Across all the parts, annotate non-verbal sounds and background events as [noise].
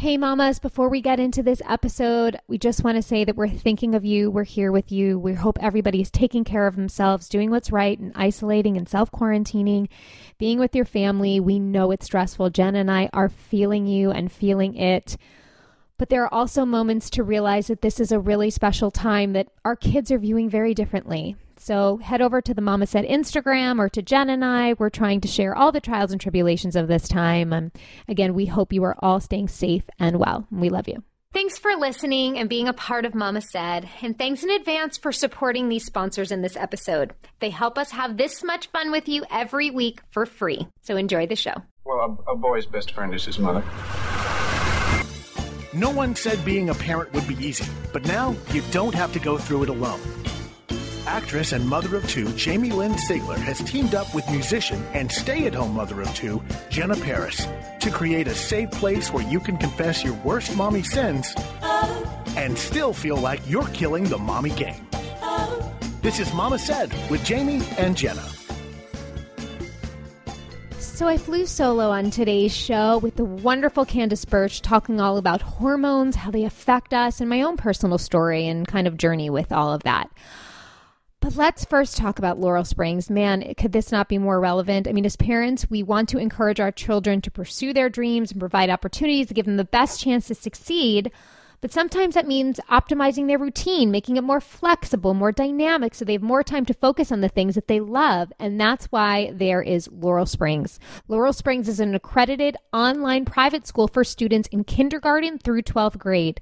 Hey, mamas, before we get into this episode, we just want to say that we're thinking of you. We're here with you. We hope everybody's taking care of themselves, doing what's right, and isolating and self quarantining, being with your family. We know it's stressful. Jen and I are feeling you and feeling it. But there are also moments to realize that this is a really special time that our kids are viewing very differently. So head over to the Mama Said Instagram or to Jen and I. We're trying to share all the trials and tribulations of this time. Um, again, we hope you are all staying safe and well. We love you. Thanks for listening and being a part of Mama Said. And thanks in advance for supporting these sponsors in this episode. They help us have this much fun with you every week for free. So enjoy the show. Well, a, a boy's best friend is his mother. No one said being a parent would be easy, but now you don't have to go through it alone. Actress and mother of two Jamie Lynn Sigler has teamed up with musician and stay at home mother of two Jenna Paris to create a safe place where you can confess your worst mommy sins and still feel like you're killing the mommy game. Oh. This is Mama Said with Jamie and Jenna. So I flew solo on today's show with the wonderful Candace Burch talking all about hormones, how they affect us, and my own personal story and kind of journey with all of that. But let's first talk about Laurel Springs. Man, could this not be more relevant? I mean, as parents, we want to encourage our children to pursue their dreams and provide opportunities to give them the best chance to succeed. But sometimes that means optimizing their routine, making it more flexible, more dynamic, so they have more time to focus on the things that they love. And that's why there is Laurel Springs. Laurel Springs is an accredited online private school for students in kindergarten through 12th grade.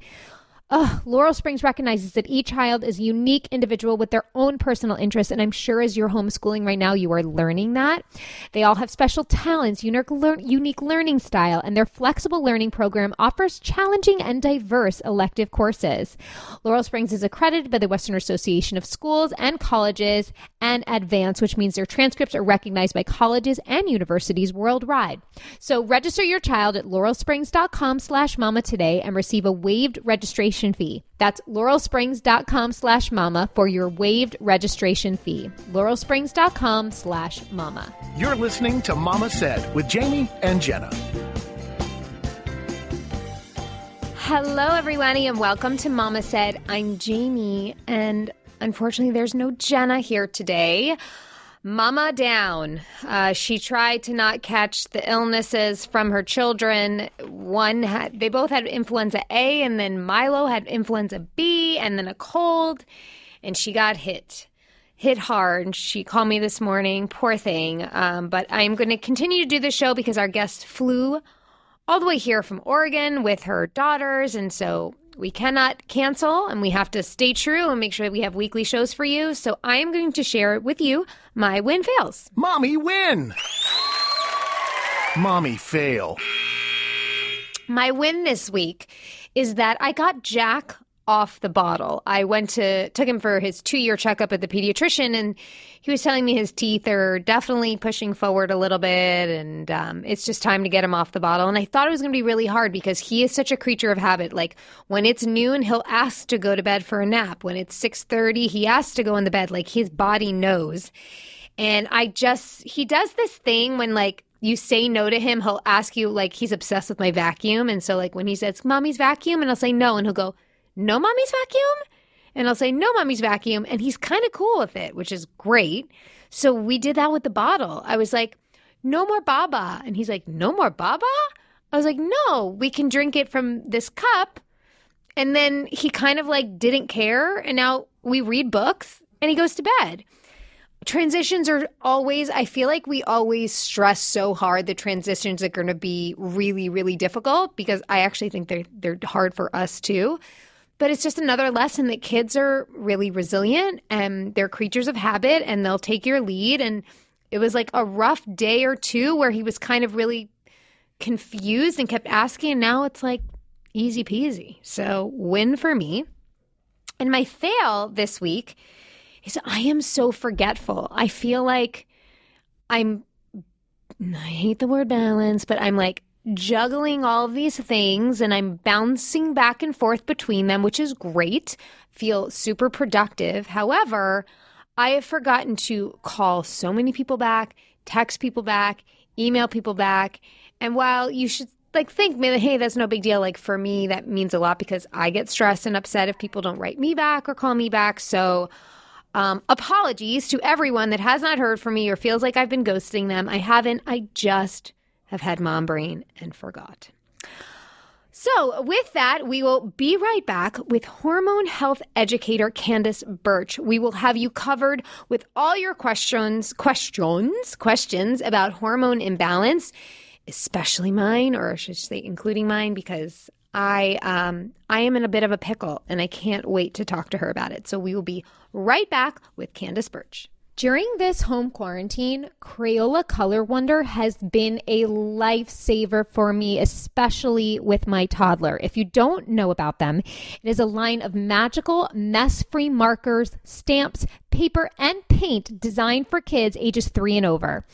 Ugh, Laurel Springs recognizes that each child is a unique individual with their own personal interests, and I'm sure as you're homeschooling right now, you are learning that. They all have special talents, unique, unique learning style, and their flexible learning program offers challenging and diverse elective courses. Laurel Springs is accredited by the Western Association of Schools and Colleges and AdvancED, which means their transcripts are recognized by colleges and universities worldwide. So register your child at laurelsprings.com slash mama today and receive a waived registration registration fee. That's laurelsprings.com slash mama for your waived registration fee. laurelsprings.com slash mama. You're listening to Mama Said with Jamie and Jenna. Hello, everyone, and welcome to Mama Said. I'm Jamie, and unfortunately, there's no Jenna here today. Mama down. Uh, she tried to not catch the illnesses from her children. One had, they both had influenza A, and then Milo had influenza B, and then a cold, and she got hit. Hit hard. She called me this morning. Poor thing. Um, but I'm going to continue to do the show because our guest flew all the way here from Oregon with her daughters. And so we cannot cancel and we have to stay true and make sure that we have weekly shows for you. So I am going to share with you my win fails. Mommy win! Mommy fail. My win this week is that I got Jack off the bottle. I went to took him for his 2-year checkup at the pediatrician and he was telling me his teeth are definitely pushing forward a little bit and um, it's just time to get him off the bottle. And I thought it was going to be really hard because he is such a creature of habit. Like when it's noon, he'll ask to go to bed for a nap. When it's 6:30, he asks to go in the bed like his body knows. And I just he does this thing when like you say no to him, he'll ask you like he's obsessed with my vacuum and so like when he says mommy's vacuum and I'll say no and he'll go no mommy's vacuum? And I'll say, no mommy's vacuum. And he's kind of cool with it, which is great. So we did that with the bottle. I was like, no more baba. And he's like, no more baba? I was like, no, we can drink it from this cup. And then he kind of like didn't care. And now we read books and he goes to bed. Transitions are always, I feel like we always stress so hard the transitions are going to be really, really difficult because I actually think they're, they're hard for us too. But it's just another lesson that kids are really resilient and they're creatures of habit and they'll take your lead. And it was like a rough day or two where he was kind of really confused and kept asking. And now it's like easy peasy. So, win for me. And my fail this week is I am so forgetful. I feel like I'm, I hate the word balance, but I'm like juggling all of these things and I'm bouncing back and forth between them, which is great. Feel super productive. However, I have forgotten to call so many people back, text people back, email people back. And while you should like think maybe hey that's no big deal like for me that means a lot because i get stressed and upset if people don't write me back or call me back so um, apologies to everyone that has not heard from me or feels like i've been ghosting them i haven't i just have had mom brain and forgot so, with that, we will be right back with hormone health educator Candace Burch. We will have you covered with all your questions, questions, questions about hormone imbalance especially mine, or I should say, including mine, because I um, I am in a bit of a pickle and I can't wait to talk to her about it. So we will be right back with Candace Burch. During this home quarantine, Crayola Color Wonder has been a lifesaver for me, especially with my toddler. If you don't know about them, it is a line of magical, mess free markers, stamps, paper, and paint designed for kids ages three and over.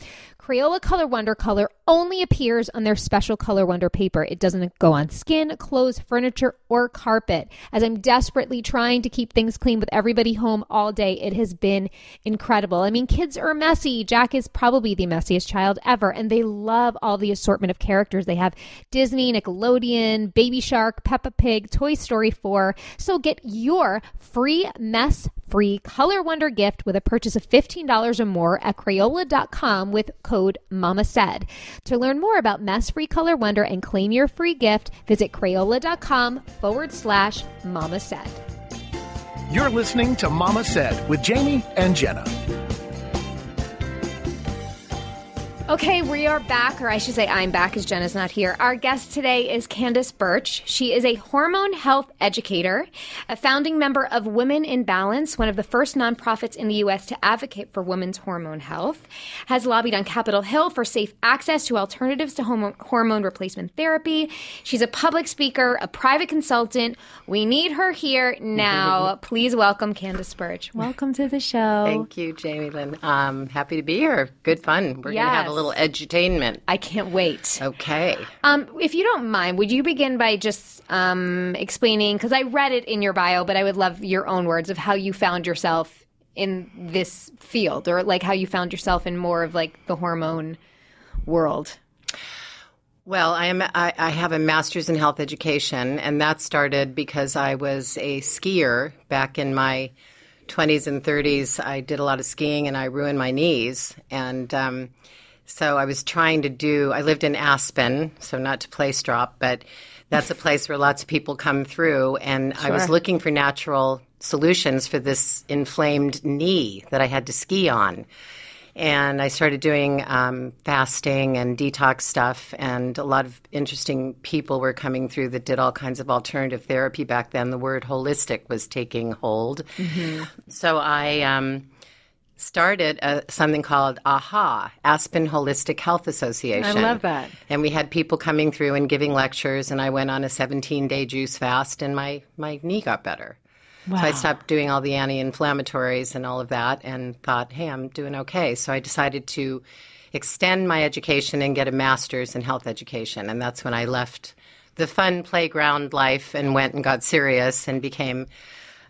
Crayola Color Wonder color only appears on their special Color Wonder paper. It doesn't go on skin, clothes, furniture, or carpet. As I'm desperately trying to keep things clean with everybody home all day, it has been incredible. I mean, kids are messy. Jack is probably the messiest child ever, and they love all the assortment of characters. They have Disney, Nickelodeon, Baby Shark, Peppa Pig, Toy Story 4. So get your free mess free Color Wonder gift with a purchase of $15 or more at Crayola.com with code Mama Said. To learn more about Mess Free Color Wonder and claim your free gift, visit Crayola.com forward slash Mama Said. You're listening to Mama Said with Jamie and Jenna. Okay, we are back, or I should say, I'm back as Jenna's not here. Our guest today is Candace Burch. She is a hormone health educator, a founding member of Women in Balance, one of the first nonprofits in the U.S. to advocate for women's hormone health, has lobbied on Capitol Hill for safe access to alternatives to homo- hormone replacement therapy. She's a public speaker, a private consultant. We need her here now. [laughs] Please welcome Candace Burch. Welcome to the show. Thank you, Jamie Lynn. Um, happy to be here. Good fun. We're going to have a Yes. Little edutainment. I can't wait. Okay. Um, if you don't mind, would you begin by just um, explaining? Because I read it in your bio, but I would love your own words of how you found yourself in this field, or like how you found yourself in more of like the hormone world. Well, I am. I, I have a master's in health education, and that started because I was a skier back in my 20s and 30s. I did a lot of skiing, and I ruined my knees, and um, so I was trying to do. I lived in Aspen, so not to place drop, but that's a place where lots of people come through, and I was looking for natural solutions for this inflamed knee that I had to ski on. And I started doing um, fasting and detox stuff, and a lot of interesting people were coming through that did all kinds of alternative therapy back then. The word holistic was taking hold, so I um, started uh something called AHA, Aspen Holistic Health Association. I love that. And we had people coming through and giving lectures, and I went on a 17 day juice fast, and my, my knee got better. Wow. So I stopped doing all the anti inflammatories and all of that and thought, hey, I'm doing okay. So I decided to extend my education and get a master's in health education. And that's when I left the fun playground life and went and got serious and became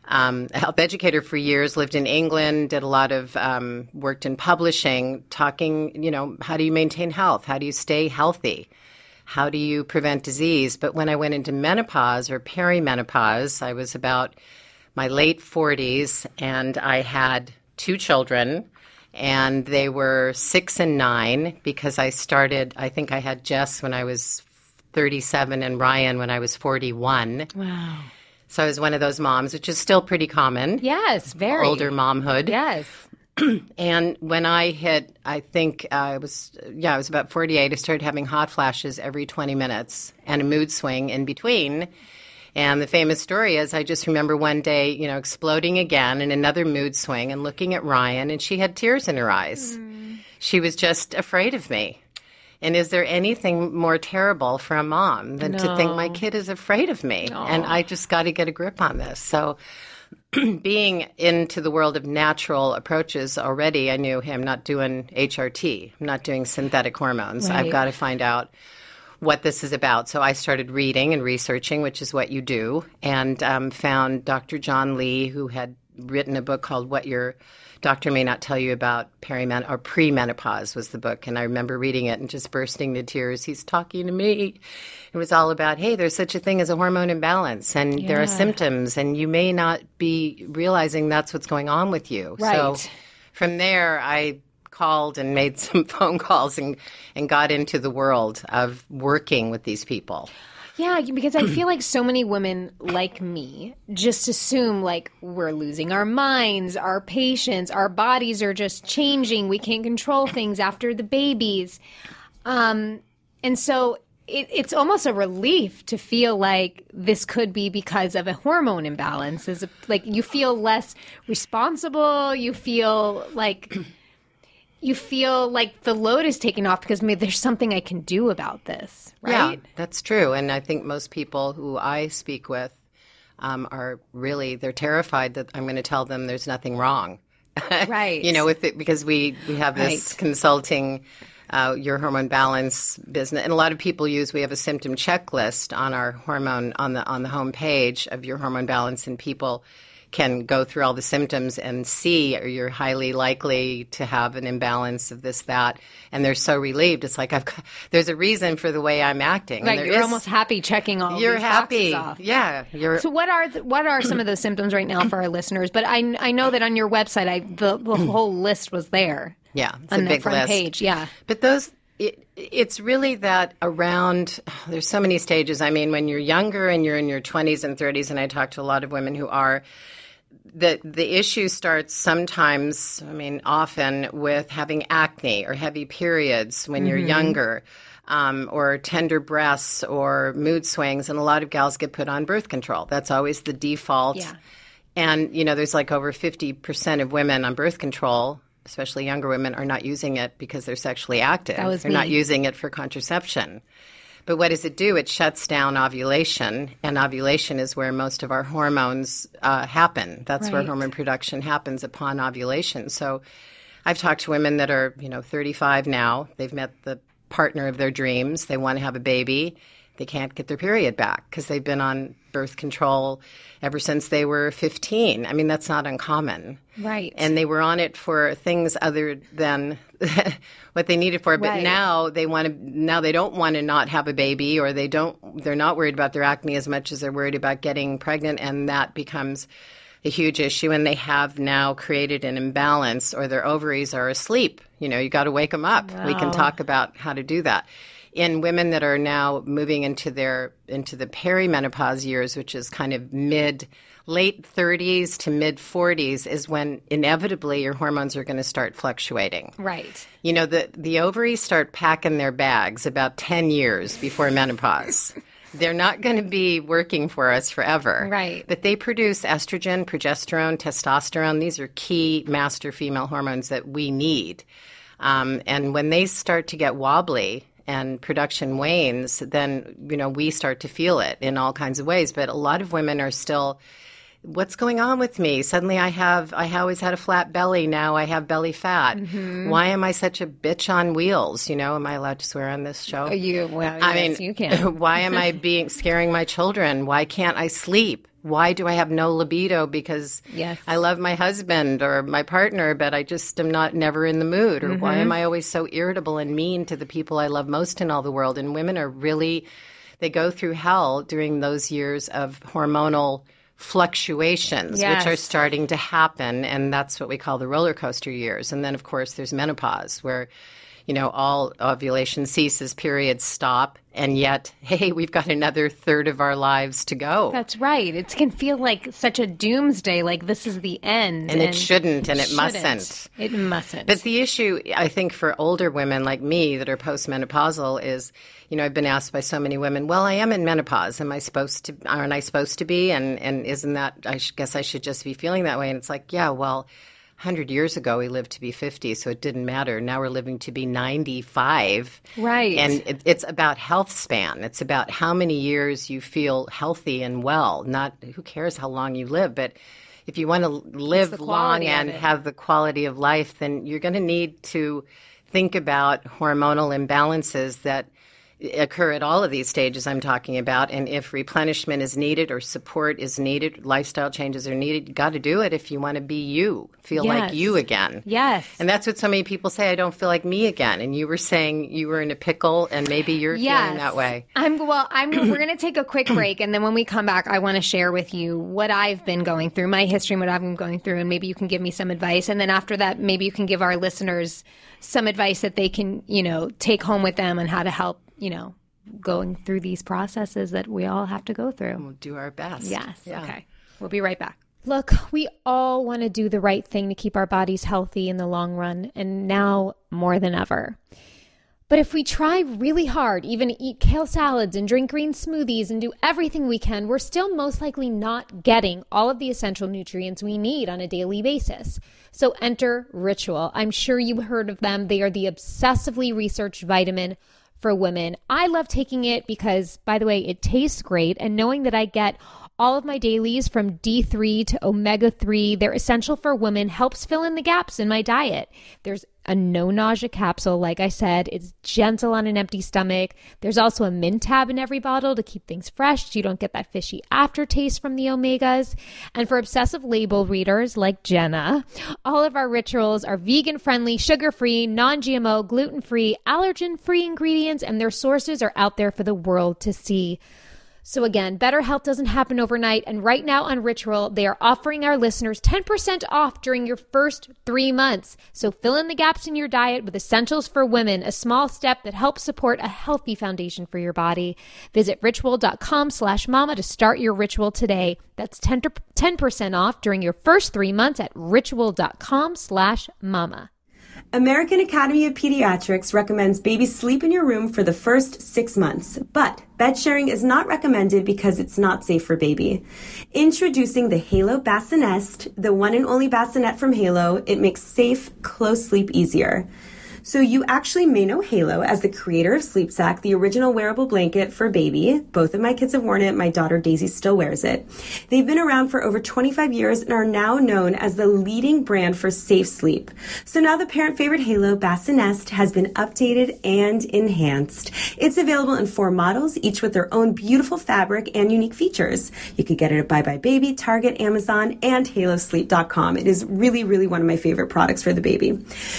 um, a health educator for years, lived in England, did a lot of um, worked in publishing, talking, you know, how do you maintain health? How do you stay healthy? How do you prevent disease? But when I went into menopause or perimenopause, I was about my late 40s and I had two children and they were six and nine because I started, I think I had Jess when I was 37 and Ryan when I was 41. Wow. So I was one of those moms, which is still pretty common. Yes, very Older momhood. Yes. [clears throat] And when I hit, I think uh, I was, yeah, I was about 48, I started having hot flashes every 20 minutes and a mood swing in between. And the famous story is I just remember one day, you know, exploding again in another mood swing and looking at Ryan, and she had tears in her eyes. She was just afraid of me. And is there anything more terrible for a mom than to think my kid is afraid of me? And I just got to get a grip on this. So, [clears throat] being into the world of natural approaches already, I knew hey, I'm not doing HRT, I'm not doing synthetic hormones. Right. I've got to find out what this is about. So I started reading and researching, which is what you do, and um, found Dr. John Lee, who had written a book called What Your Doctor May Not Tell You About Perimen or Premenopause was the book. And I remember reading it and just bursting into tears. He's talking to me. It was all about, hey, there's such a thing as a hormone imbalance and there are symptoms and you may not be realizing that's what's going on with you. Right. So from there, I called and made [laughs] some phone calls and, and got into the world of working with these people. Yeah, because I [clears throat] feel like so many women like me just assume like we're losing our minds, our patience, our bodies are just changing. We can't control things after the babies. Um, and so it, it's almost a relief to feel like this could be because of a hormone imbalance. Is like you feel less responsible. You feel like you feel like the load is taken off because maybe there's something I can do about this, right? Yeah, that's true. And I think most people who I speak with um, are really they're terrified that I'm going to tell them there's nothing wrong. [laughs] Right. you know, with it because we we have this Right. consulting. Uh, your hormone balance business, and a lot of people use. We have a symptom checklist on our hormone on the on the home page of your hormone balance, and people can go through all the symptoms and see or you're highly likely to have an imbalance of this that and they're so relieved it's like i've got, there's a reason for the way i'm acting and you're is- almost happy checking all you're these happy boxes off. yeah you're So what are the, what are some of those symptoms right now for our listeners? But I I know that on your website, I the, the [clears throat] whole list was there yeah it's on a the big front list page. Yeah, But those, it, it's really that around, there's so many stages. I mean, when you're younger and you're in your 20s and 30s, and I talk to a lot of women who are, the, the issue starts sometimes, I mean, often with having acne or heavy periods when you're younger. Um, or tender breasts or mood swings, and a lot of gals get put on birth control. That's always the default. Yeah. And, you know, there's like over 50% of women on birth control, especially younger women, are not using it because they're sexually active. That was they're not using it for contraception. But what does it do? It shuts down ovulation, and ovulation is where most of our hormones uh, happen. That's where hormone production happens upon ovulation. So I've talked to women that are, you know, 35 now. They've met the partner of their dreams. They want to have a baby. They can't get their period back because they've been on birth control ever since they were 15. I mean, that's not uncommon. right. And they were on it for things other than [laughs] what they needed for. But Right. now they want to. Now they don't want to not have a baby, or they don't. They're not worried about their acne as much as they're worried about getting pregnant, and that becomes a huge issue. And they have now created an imbalance, or their ovaries are asleep. You know, you got to wake them up. We can talk about how to do that. In women that are now moving into their into the perimenopause years, which is kind of mid late 30s to mid 40s is when inevitably your hormones are going to start fluctuating. right. You know, the, the ovaries start packing their bags about 10 years before menopause. [laughs] They're not going to be working for us forever. Right. But they produce estrogen, progesterone, testosterone. These are key master female hormones that we need. Um, and when they start to get wobbly and production wanes, then, you know, we start to feel it in all kinds of ways. But a lot of women are still what's going on with me? Suddenly I have, I always had a flat belly. Now I have belly fat. Mm-hmm. Why am I such a bitch on wheels? You know, am I allowed to swear on this show? You well, I yes, mean, you can. [laughs] why am I [laughs] being scaring my children? Why can't I sleep? Why do I have no libido? Because Yes. I love my husband or my partner, but I just am not never in the mood. Or why Mm-hmm. am I always so irritable and mean to the people I love most in all the world? And women are really, they go through hell during those years of hormonal fluctuations, which are starting to happen. And that's what we call the roller coaster years. And then, of course, there's menopause, where you know, all ovulation ceases, periods stop, and yet, [laughs] hey, we've got another third of our lives to go. That's right. It can feel like such a doomsday, like this is the end. And it shouldn't, and it shouldn't. mustn't. It mustn't. But the issue, I think, for older women like me that are postmenopausal is, you know, I've been asked by so many women, well, I am in menopause. Am I supposed to, aren't I supposed to be? And, and isn't that, I sh- guess I should just be feeling that way. And it's like, yeah, well, 100 years ago, we lived to be 50, so it didn't matter. Now we're living to be 95. Right. And it, it's about health span. It's about how many years you feel healthy and well. Not who cares how long you live, but if you want to live long and have the quality of life, then you're going to need to think about hormonal imbalances that occur at all of these stages I'm talking about. And if replenishment is needed or support is needed, lifestyle changes are needed, you got to do it if you want to be you, feel Yes. like you again. Yes. And that's what so many people say, I don't feel like me again. And you were saying you were in a pickle and maybe you're feeling that way. I'm well. I'm. we're going to take a quick break, and then when we come back, I want to share with you what I've been going through, my history, and what I've been going through, and maybe you can give me some advice. And then after that, maybe you can give our listeners some advice that they can, you know, take home with them on how to help, you know, going through these processes that we all have to go through. We'll do our best. Yes. Yeah. Okay. We'll be right back. Look, we all want to do the right thing to keep our bodies healthy in the long run, and now more than ever. But if we try really hard, even eat kale salads and drink green smoothies and do everything we can, we're still most likely not getting all of the essential nutrients we need on a daily basis. So enter Ritual. I'm sure you've heard of them. They are the obsessively researched vitamin for women. I love taking it because, by the way, it tastes great. And knowing that I get all of my dailies from D3 to omega 3, they're essential for women, helps fill in the gaps in my diet. There's a no nausea capsule, like I said, it's gentle on an empty stomach. There's also a mint tab in every bottle to keep things fresh so you don't get that fishy aftertaste from the omegas. And for obsessive label readers like Jenna, all of our rituals are vegan friendly, sugar free, non GMO, gluten free, allergen free ingredients, and their sources are out there for the world to see. So again, better health doesn't happen overnight. And right now on Ritual, they are offering our listeners 10% off during your first three months. So fill in the gaps in your diet with Essentials for Women, a small step that helps support a healthy foundation for your body. Visit ritual.com slash mama to start your ritual today. That's 10, 10% off during your first three months at ritual.com slash mama. American Academy of Pediatrics recommends babies sleep in your room for the first six months, but bed sharing is not recommended because it's not safe for baby. Introducing the Halo Bassinet, the one and only bassinet from Halo, it makes safe, close sleep easier. So you actually may know Halo as the creator of Sleep Sack, the original wearable blanket for baby. Both of my kids have worn it. My daughter Daisy still wears it. They've been around for over 25 years and are now known as the leading brand for safe sleep. So now the parent favorite Halo Bassinest has been updated and enhanced. It's available in four models, each with their own beautiful fabric and unique features. You could get it at Bye Bye Baby, Target, Amazon, and HaloSleep.com. It is really, really one of my favorite products for the baby.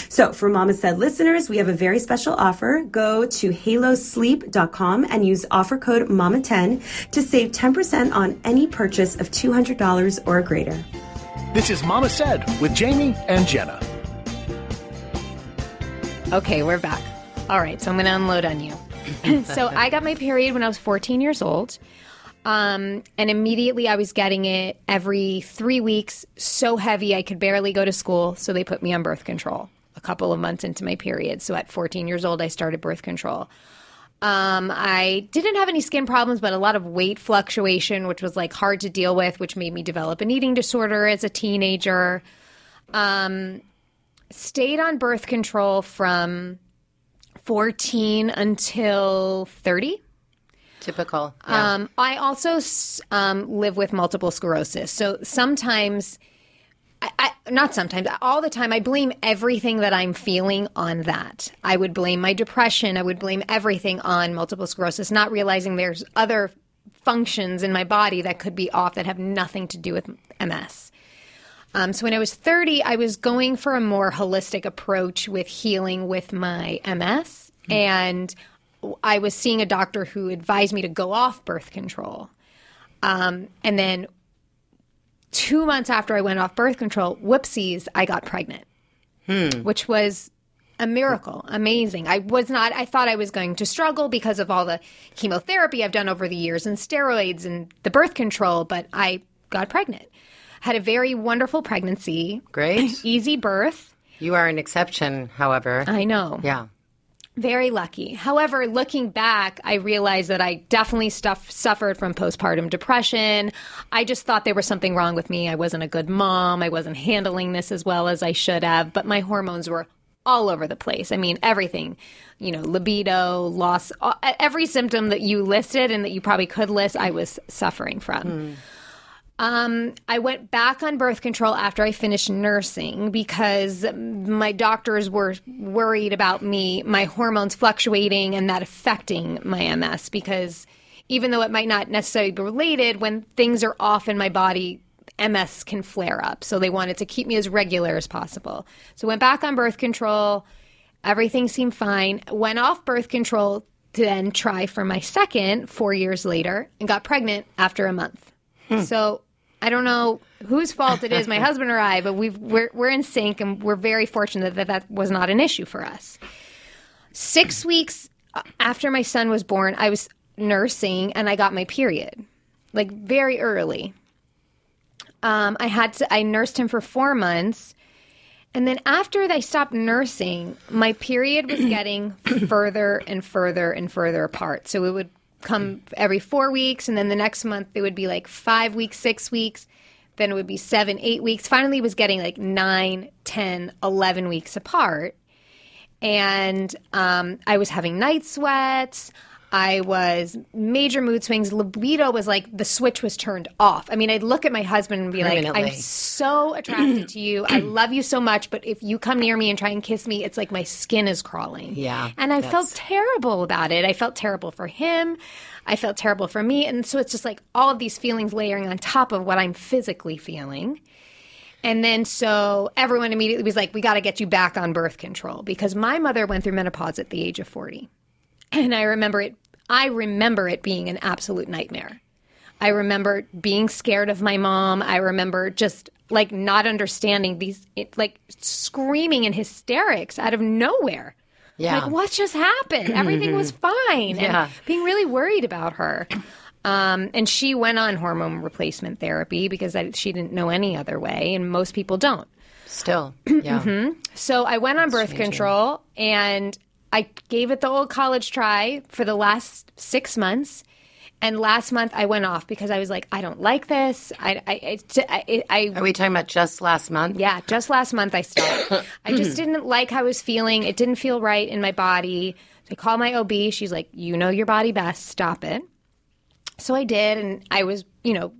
So for Mama Said listeners, we have a very special offer. Go to halosleep.com and use offer code MAMA10 to save 10% on any purchase of $200 or greater. This is Mama Said with Jamie and Jenna. Okay, we're back. All right, so I'm going to unload on you. [clears throat] so I got my period when I was 14 years old. Um, and immediately I was getting it every three weeks, so heavy I could barely go to school. So they put me on birth control a couple of months into my period. So at 14 years old, I started birth control. Um, I didn't have any skin problems, but a lot of weight fluctuation, which was like hard to deal with, which made me develop an eating disorder as a teenager. Um, stayed on birth control from 14 until 30. Typical. Yeah. Um, I also um, live with multiple sclerosis. So sometimes, I, I, not sometimes, all the time, I blame everything that I'm feeling on that. I would blame my depression. I would blame everything on multiple sclerosis, not realizing there's other functions in my body that could be off that have nothing to do with MS. Um, so when I was 30, I was going for a more holistic approach with healing with my MS. And I was seeing a doctor who advised me to go off birth control. Um, and then two months after I went off birth control, whoopsies, I got pregnant, hmm. which was a miracle, amazing. I was not, I thought I was going to struggle because of all the chemotherapy I've done over the years and steroids and the birth control, but I got pregnant. Had a very wonderful pregnancy, Great. [clears throat] easy birth. You are an exception, however. I know. yeah. Very lucky. However, looking back, I realized that I definitely stuff, suffered from postpartum depression. I just thought there was something wrong with me. I wasn't a good mom. I wasn't handling this as well as I should have, but my hormones were all over the place. I mean, everything, you know, libido, loss, every symptom that you listed and that you probably could list, I was suffering from. Hmm. Um, I went back on birth control after I finished nursing because my doctors were worried about me, my hormones fluctuating and that affecting my MS. Because even though it might not necessarily be related, when things are off in my body, MS can flare up. So they wanted to keep me as regular as possible. So went back on birth control. Everything seemed fine. Went off birth control to then try for my second four years later and got pregnant after a month. So I don't know whose fault it is, my husband or I, but we've, we're, we're in sync and we're very fortunate that that was not an issue for us. Six weeks after my son was born, I was nursing and I got my period, like very early. Um, I had to, I nursed him for four months. And then after I stopped nursing, my period was getting [clears throat] further and further and further apart. So it would come every four weeks, and then the next month it would be like five weeks, six weeks. Then it would be seven, eight weeks. Finally, it was getting like nine, ten, eleven weeks apart. And um, I was having night sweats. I was major mood swings. Libido was like the switch was turned off. I mean, I'd look at my husband and be like, I'm so attracted to you. I [clears throat] love you so much. But if you come near me and try and kiss me, it's like my skin is crawling. Yeah, And I felt terrible about it. I felt terrible for him. I felt terrible for me. And so it's just like all of these feelings layering on top of what I'm physically feeling. And then so everyone immediately was like, we got to get you back on birth control because my mother went through menopause at the age of 40. And I remember it I remember it being an absolute nightmare. I remember being scared of my mom. I remember just like not understanding these like screaming in hysterics out of nowhere. Yeah. Like what just happened? Everything was [laughs] fine. Yeah. And being really worried about her. Um, and she went on hormone replacement therapy because I, she didn't know any other way, and most people don't. Still, [clears throat] yeah. So I went on birth control and I gave it the old college try for the last six months. And last month I went off because I was like, I don't like this. I, I, I, I, I Are we talking about just last month? yeah, just last month I stopped. I just [coughs] didn't like how I was feeling. It didn't feel right in my body. I called my OB. She's like, you know your body best. Stop it. So I did, and I was, you know,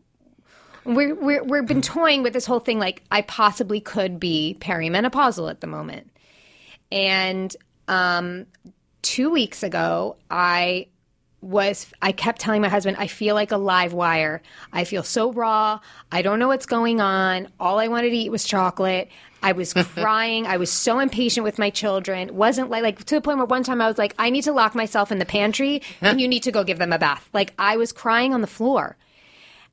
we're, we're, we've been hmm. toying with this whole thing like I possibly could be perimenopausal at the moment. And um, two weeks ago, I was I kept telling my husband I feel like a live wire. I feel so raw. I don't know what's going on. All I wanted to eat was chocolate. I was [laughs] crying. I was so impatient with my children. Wasn't like like to the point where one time I was like I need to lock myself in the pantry and you need to go give them a bath. Like I was crying on the floor.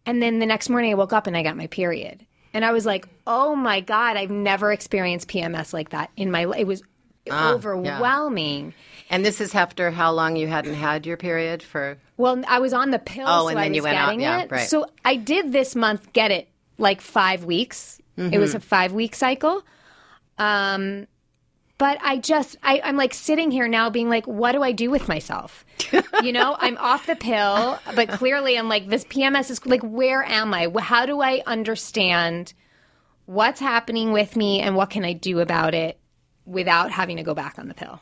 And then the next morning I woke up and I got my period. And I was like, "Oh my god, I've never experienced PMS like that in my life." It was overwhelming. And this is after how long you hadn't had your period for? Well, I was on the pill, Oh, so and I then was you went out, yeah, it. right. So I did this month get it like five weeks. It Mm-hmm. was a five week cycle. Um, but I just I, I'm like sitting here now, being like, what do I do with myself? you know, [laughs] I'm off the pill, but clearly I'm like this PMS is like, where am I? How do I understand what's happening with me, and what can I do about it without having to go back on the pill?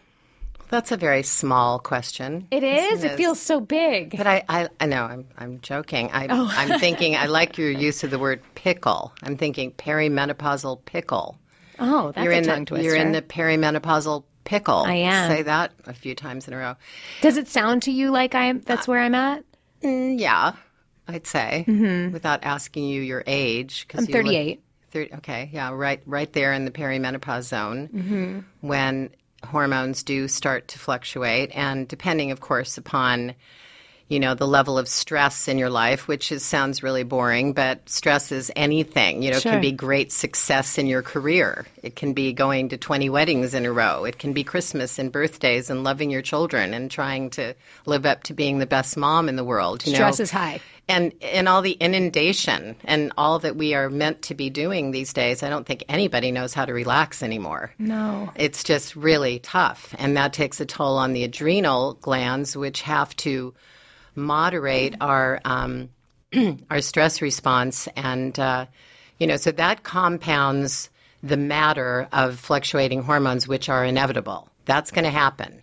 That's a very small question. It is. It feels so big. But I, I, I know I'm, I'm joking. I, Oh. I'm [laughs] thinking. I like your use of the word pickle. I'm thinking perimenopausal pickle. Oh, that's you're a in tongue the, twister. You're in the perimenopausal pickle. I am. Say that a few times in a row. Does it sound to you like I'm? That's where I'm at. Mm, yeah, I'd say without asking you your age. Cause Mm-hmm. I'm you look- 38. 30, okay, yeah, right, right there in the perimenopause zone Mm-hmm. when hormones do start to fluctuate, and depending, of course, upon you know the level of stress in your life, which is sounds really boring, but stress is anything. You know, it can be great success in your career. It can be going to twenty weddings in a row. It can be Christmas and birthdays and loving your children and trying to live up to being the best mom in the world. You Stress know? is high. and and all the inundation and all that we are meant to be doing these days i don't think anybody knows how to relax anymore No. it's just really tough and that takes a toll on the adrenal glands which have to moderate our um, [clears throat] our stress response. And uh, you know so that compounds the matter of fluctuating hormones which are inevitable. That's going to happen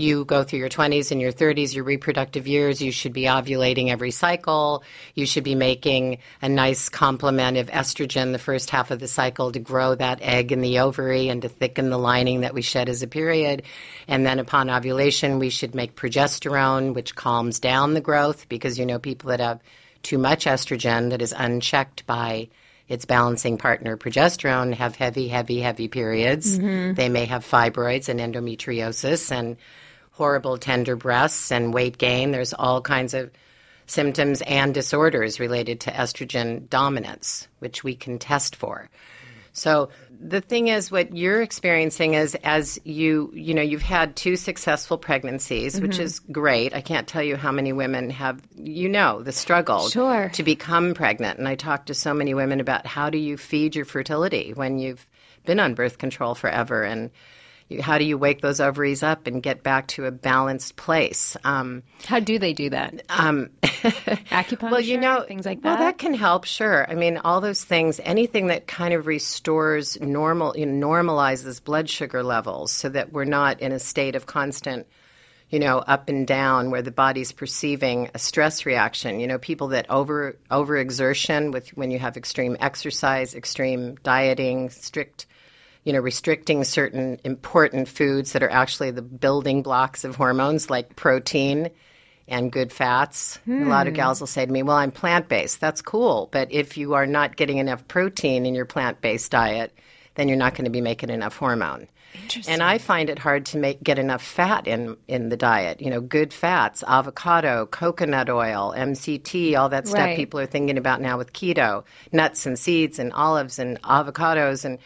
you go through your 20s and your 30s, your reproductive years, you should be ovulating every cycle. You should be making a nice complement of estrogen the first half of the cycle to grow that egg in the ovary and to thicken the lining that we shed as a period. And then upon ovulation, we should make progesterone, which calms down the growth because you know people that have too much estrogen that is unchecked by its balancing partner, progesterone, have heavy, heavy, heavy periods. Mm-hmm. They may have fibroids and endometriosis and horrible tender breasts and weight gain. There's all kinds of symptoms and disorders related to estrogen dominance, which we can test for. So the thing is what you're experiencing is as you you know you've had two successful pregnancies mm-hmm. which is great i can't tell you how many women have you know the struggle sure. to become pregnant and i talk to so many women about how do you feed your fertility when you've been on birth control forever and how do you wake those ovaries up and get back to a balanced place? Um, how do they do that? Um, [laughs] Acupuncture, well, you know, things like that. Well, that can help, sure. I mean, all those things, anything that kind of restores normal, you know, normalizes blood sugar levels, so that we're not in a state of constant you know, up and down where the body's perceiving a stress reaction. You know, people that over overexertion with when you have extreme exercise, extreme dieting, strict you know, restricting certain important foods that are actually the building blocks of hormones, like protein and good fats. Hmm. A lot of hmm. gals will say to me, Well, I'm plant based. That's cool. But if you are not getting enough protein in your plant based diet, then you're not going to be making enough hormone. And I find it hard to make get enough fat in in the diet. You know, good fats, avocado, coconut oil, MCT, all that stuff right. people are thinking about now with keto, nuts and seeds and olives and avocados and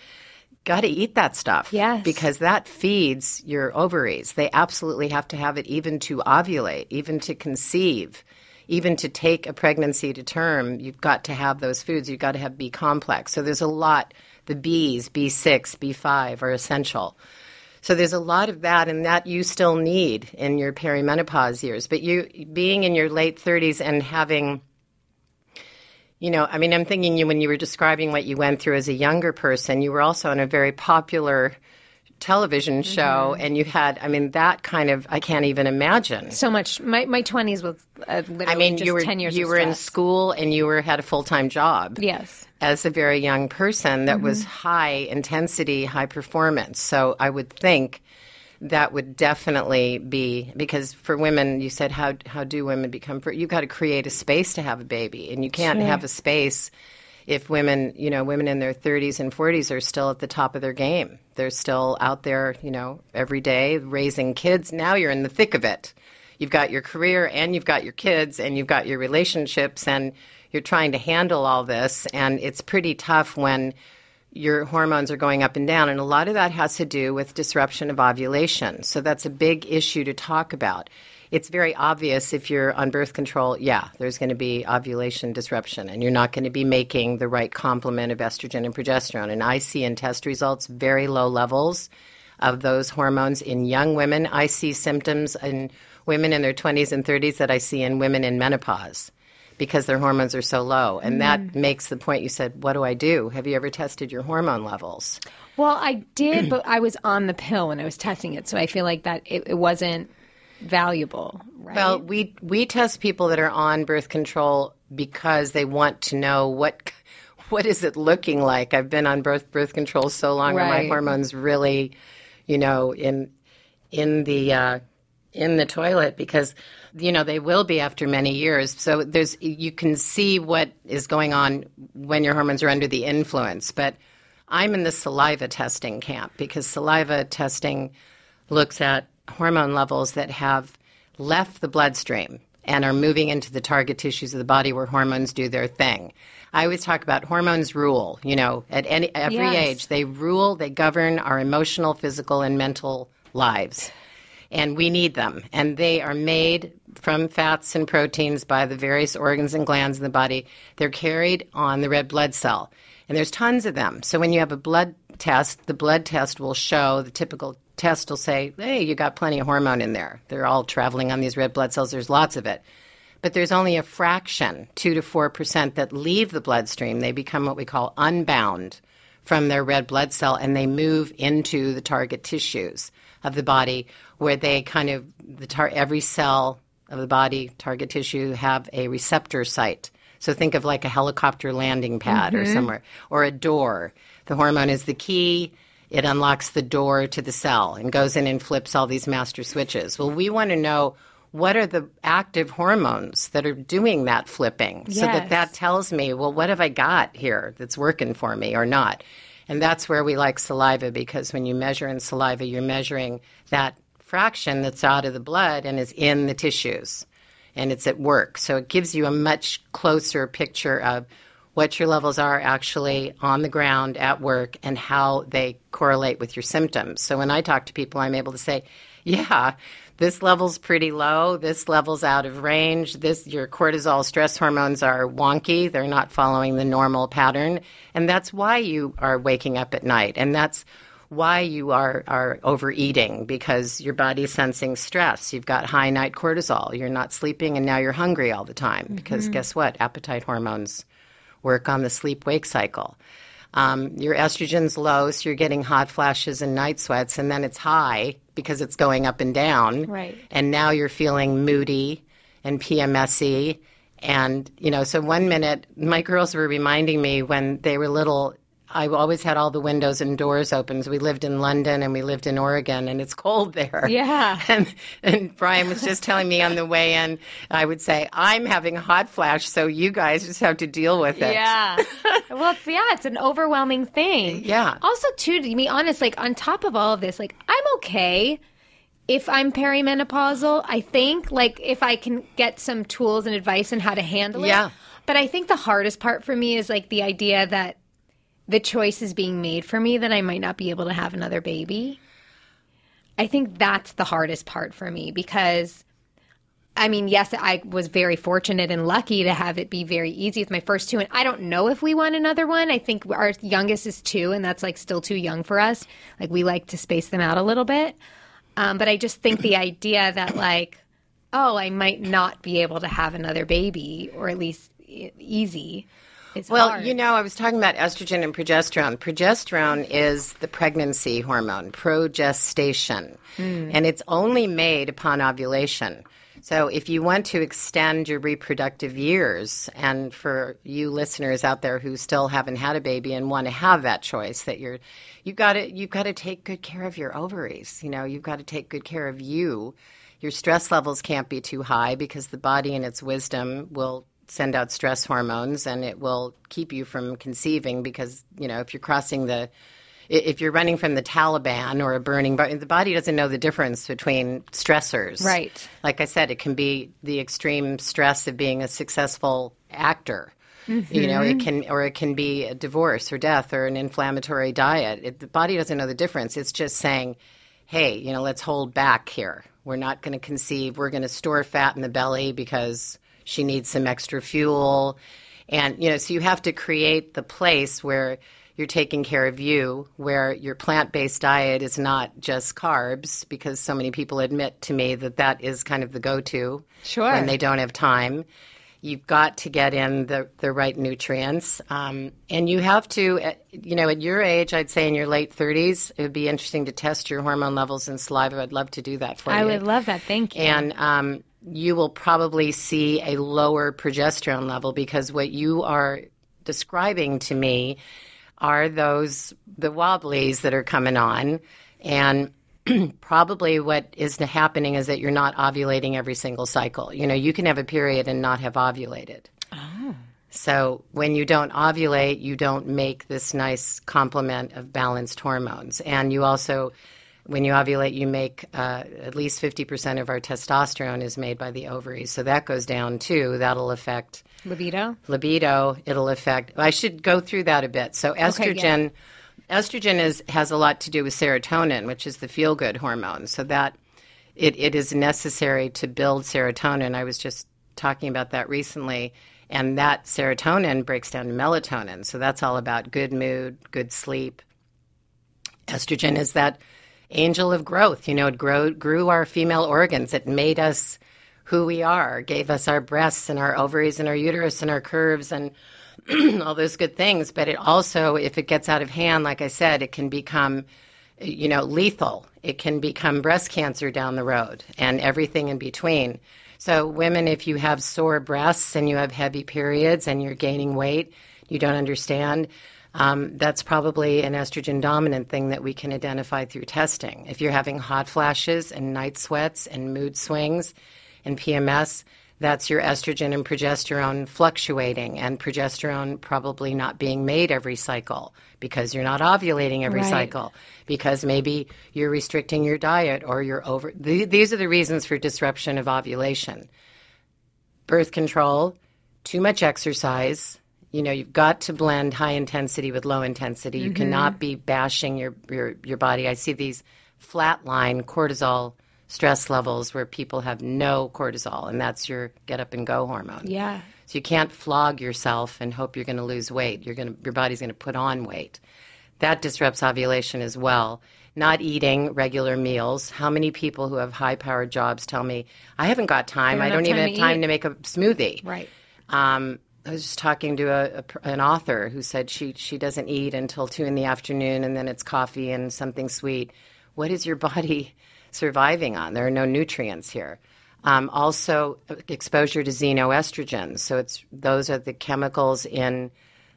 got to eat that stuff. Yes. Because that feeds your ovaries. They absolutely have to have it even to ovulate, even to conceive, even to take a pregnancy to term. You've got to have those foods. You've got to have B complex. So there's a lot. The Bs, B6, B5 are essential. So there's a lot of that, and that you still need in your perimenopause years. But you being in your late 30s and having you know, I mean, I'm thinking you when you were describing what you went through as a younger person, you were also on a very popular television show mm-hmm. and you had i mean that kind of i can't even imagine so much my, my 20s was uh, literally i mean you were 10 years you were in school and you were had a full-time job yes as a very young person that mm-hmm. was high intensity high performance so i would think that would definitely be because for women, you said how how do women become? You've got to create a space to have a baby, and you can't sure. have a space if women, you know, women in their 30s and 40s are still at the top of their game. They're still out there, you know, every day raising kids. Now you're in the thick of it. You've got your career and you've got your kids and you've got your relationships and you're trying to handle all this and it's pretty tough when your hormones are going up and down. And a lot of that has to do with disruption of ovulation. So that's a big issue to talk about. It's very obvious if you're on birth control, yeah, there's going to be ovulation disruption, and you're not going to be making the right complement of estrogen and progesterone. And I see in test results very low levels of those hormones in young women. I see symptoms in women in their 20s and 30s that I see in women in menopause because their hormones are so low. And mm. that makes the point you said, what do I do? Have you ever tested your hormone levels? Well, I did, but I was on the pill when I was testing it. So I feel like that it, it wasn't valuable, right? Well, we we test people that are on birth control because they want to know what what is it looking like. I've been on birth birth control so long, right. and my hormones really, you know, in in the uh, in the toilet because you know they will be after many years so there's you can see what is going on when your hormones are under the influence but i'm in the saliva testing camp because saliva testing looks at hormone levels that have left the bloodstream and are moving into the target tissues of the body where hormones do their thing. I always talk about hormones rule, you know, at any every yes. age. They rule, they govern our emotional, physical and mental lives and we need them. And they are made from fats and proteins by the various organs and glands in the body. They're carried on the red blood cell. And there's tons of them. So when you have a blood test, the blood test will show the typical test will say, hey, you got plenty of hormone in there. They're all traveling on these red blood cells. There's lots of it. But there's only a fraction, 2 to 4%, that leave the bloodstream. They become what we call unbound from their red blood cell and they move into the target tissues of the body where they kind of the tar- every cell of the body target tissue have a receptor site. So think of like a helicopter landing pad or mm-hmm. somewhere or a door. The hormone is the key. It unlocks the door to the cell and goes in and flips all these master switches. Well, we want to know what are the active hormones that are doing that flipping so that that tells me, well, what have I got here that's working for me or not? And that's where we like saliva because when you measure in saliva, you're measuring that fraction that's out of the blood and is in the tissues and it's at work. So it gives you a much closer picture of what your levels are actually on the ground at work and how they correlate with your symptoms. So when I talk to people, I'm able to say, yeah, this level's pretty low, this level's out of range, this your cortisol stress hormones are wonky, they're not following the normal pattern, and that's why you are waking up at night. And that's why you are, are overeating because your body's sensing stress. You've got high night cortisol. You're not sleeping and now you're hungry all the time because guess what? Appetite hormones work on the sleep wake cycle. Um, your estrogen's low, so you're getting hot flashes and night sweats, and then it's high because it's going up and down. Right. And now you're feeling moody and PMSy. And, you know, so one minute, my girls were reminding me when they were little, I always had all the windows and doors open. So we lived in London and we lived in Oregon, and it's cold there. Yeah. [laughs] And, and Brian was just telling me on the way in, I would say, I'm having a hot flash, so you guys just have to deal with it. Yeah. [laughs] well, it's, yeah, it's an overwhelming thing. Yeah. Also, too, to be honest, like on top of all of this, like I'm okay if I'm perimenopausal. I think, like, if I can get some tools and advice on how to handle it. Yeah. But I think the hardest part for me is like the idea that the choice is being made for me that I might not be able to have another baby. I think that's the hardest part for me because I mean, yes, I was very fortunate and lucky to have it be very easy with my first two. And I don't know if we want another one. I think our youngest is two, and that's like still too young for us. Like, we like to space them out a little bit. Um, but I just think the idea that, like, oh, I might not be able to have another baby, or at least easy, is Well, hard. you know, I was talking about estrogen and progesterone. Progesterone is the pregnancy hormone, progestation, hmm. and it's only made upon ovulation. So, if you want to extend your reproductive years, and for you listeners out there who still haven't had a baby and want to have that choice, that you're, you've got to, you've got to take good care of your ovaries. You know, you've got to take good care of you. Your stress levels can't be too high because the body, in its wisdom, will send out stress hormones and it will keep you from conceiving because you know if you're crossing the if you're running from the Taliban or a burning bo- the body doesn't know the difference between stressors. Right. like i said it can be the extreme stress of being a successful actor. You know it mm-hmm. can or it can be a divorce or death or an inflammatory diet. It, the body doesn't know the difference. It's just saying hey you know let's hold back here. We're not going to conceive. We're going to store fat in the belly because she needs some extra fuel and you know so you have to create the place where you're taking care of you where your plant-based diet is not just carbs because so many people admit to me that that is kind of the go-to Sure. when they don't have time you've got to get in the, the right nutrients um, and you have to uh, you know at your age i'd say in your late 30s it would be interesting to test your hormone levels in saliva i'd love to do that for you I would love that. Thank you. and um, you will probably see a lower progesterone level because what you are describing to me are those the wobblies that are coming on. And [clears throat] probably what is happening is that you're not ovulating every single cycle. You know you can have a period and not have ovulated. Ah. So when you don't ovulate, you don't make this nice complement of balanced hormones. And you also, when you ovulate, you make uh, at least 50% of our testosterone is made by the ovaries. So that goes down too. That'll affect Libido. libido. It'll affect. I should go through that a bit. So estrogen, estrogen is has a lot to do with serotonin, which is the feel good hormone. So that it, it is necessary to build serotonin. I was just talking about that recently, and that serotonin breaks down to melatonin. So that's all about good mood, good sleep. Estrogen is that angel of growth. You know, it grow, grew our female organs. It made us who we are, gave us our breasts and our ovaries and our uterus and our curves and [clears throat] all those good things. But it also, if it gets out of hand, like I said, it can become you know, lethal. It can become breast cancer down the road and everything in between. So, women, if you have sore breasts and you have heavy periods and you're gaining weight, you don't understand, um, that's probably an estrogen dominant thing that we can identify through testing. If you're having hot flashes and night sweats and mood swings and PMS, that's your estrogen and progesterone fluctuating, and progesterone probably not being made every cycle because you're not ovulating every Right. cycle, because maybe you're restricting your diet or you're over. th- these are the reasons for disruption of ovulation birth control, too much exercise. You know, you've got to blend high intensity with low intensity. You cannot be bashing your, your, your body. I see these flatline cortisol stress levels where people have no cortisol, and that's your get up and go hormone. Yeah. So you can't flog yourself and hope you're going to lose weight. You're going to, your body's going to put on weight. That disrupts ovulation as well. Not eating regular meals. How many people who have high powered jobs tell me, I haven't got time. I don't don't have even time have time to make a smoothie. Right. Um, I was just talking to a, a an author who said she she doesn't eat until two in the afternoon, and then it's coffee and something sweet. What is your [laughs] body surviving on? There are no nutrients here. Um, also, exposure to xenoestrogens. So it's those are the chemicals in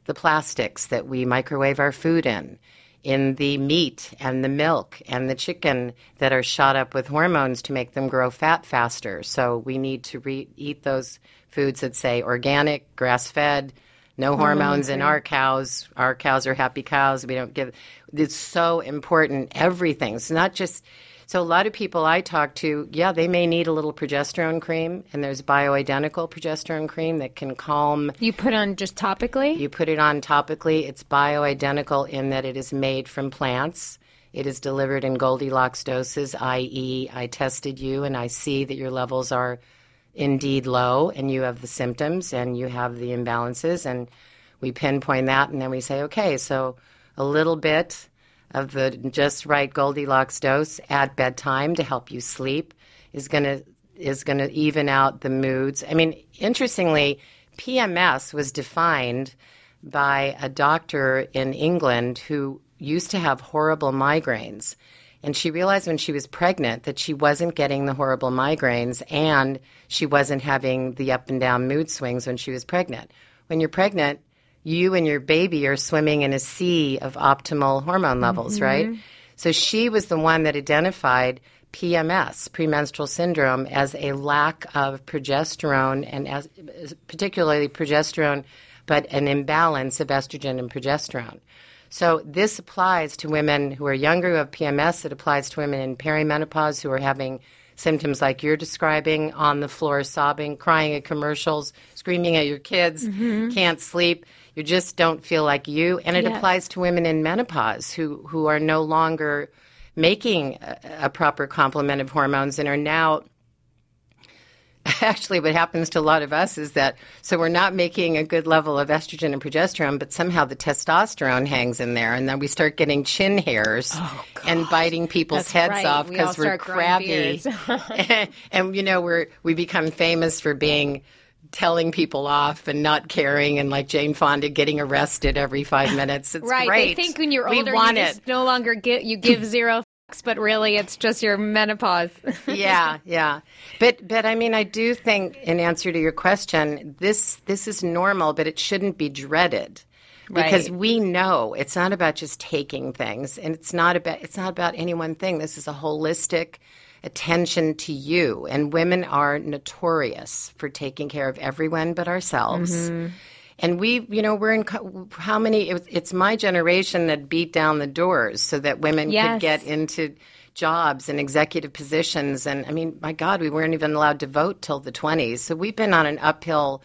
the plastics that we microwave our food in, in the meat and the milk and the chicken that are shot up with hormones to make them grow fat faster. So we need to re- eat those foods that say organic, grass fed, no mm, hormones in our cows. Our cows are happy cows. We don't give. It's so important. Everything. It's not just. So a lot of people I talk to, yeah, they may need a little progesterone cream, and there's bioidentical progesterone cream that can calm You put on just topically? you put it on topically. It's bioidentical in that it is made from plants. It is delivered in Goldilocks doses, i.e., I tested you and I see that your levels are indeed low and you have the symptoms and you have the imbalances. And we pinpoint that and then we say, okay, so a little bit of the just right Goldilocks dose at bedtime to help you sleep is going to is going to even out the moods. I mean, interestingly, PMS was defined by a doctor in England who used to have horrible migraines. And she realized when she was pregnant that she wasn't getting the horrible migraines and she wasn't having the up and down mood swings when she was pregnant. When you're pregnant, you and your baby are swimming in a sea of optimal hormone levels, mm-hmm. right? So she was the one that identified PMS, premenstrual syndrome, as a lack of progesterone and as, particularly progesterone, but an imbalance of estrogen and progesterone. So this applies to women who are younger who have PMS. It applies to women in perimenopause who are having symptoms like you're describing on the floor, sobbing, crying at commercials, screaming at your kids, mm-hmm. can't sleep. You just don't feel like you. And it Yes. applies to women in menopause who, who are no longer making a, a proper complement of hormones and are now [laughs] actually what happens to a lot of us is that so we're not making a good level of estrogen and progesterone but somehow the testosterone hangs in there and then we start getting chin hairs oh, and biting people's That's heads right. off because we're crabby beards. [laughs] [laughs] and you know we're we become famous for being telling people off and not caring and like Jane Fonda getting arrested every 5 minutes it's Right. great They think when you're we older, want you it no longer give you give zero but really it's just your menopause. [laughs] yeah, yeah. But but I mean I do think in answer to your question, this this is normal, but it shouldn't be dreaded. Because Right. we know it's not about just taking things and it's not about it's not about any one thing. This is a holistic attention to you. And women are notorious for taking care of everyone but ourselves. Mm-hmm. And we, you know, we're in co- how many? It, it's my generation that beat down the doors so that women Yes. could get into jobs and executive positions. And I mean, my God, we weren't even allowed to vote till the 20s. So we've been on an uphill,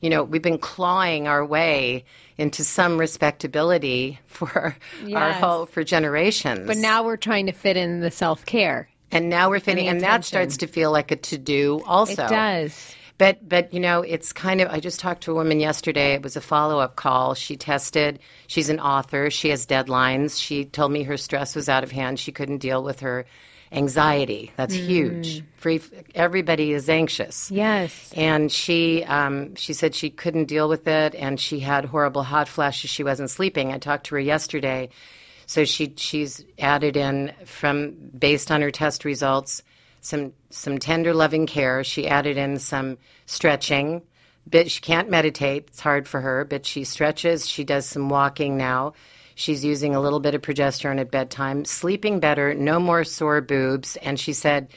you know, we've been clawing our way into some respectability [laughs] for our whole for generations. but now we're trying to fit in the self care. and now we're fitting, the and, that starts to feel like a to do. Also, It does. But but you know, it's kind of. I just talked to a woman yesterday. It was a follow up call. She tested. She's an author. She has deadlines. She told me her stress was out of hand. She couldn't deal with her anxiety. That's huge. Free. Everybody is anxious. Yes. And she um, she said she couldn't deal with it, and she had horrible hot flashes. She wasn't sleeping. I talked to her yesterday. So she she's added in from based on her test results some some tender loving care. She added in some stretching. But she can't meditate; it's hard for her. But she stretches. She does some walking now. She's using a little bit of progesterone at bedtime, sleeping better, no more sore boobs. And she said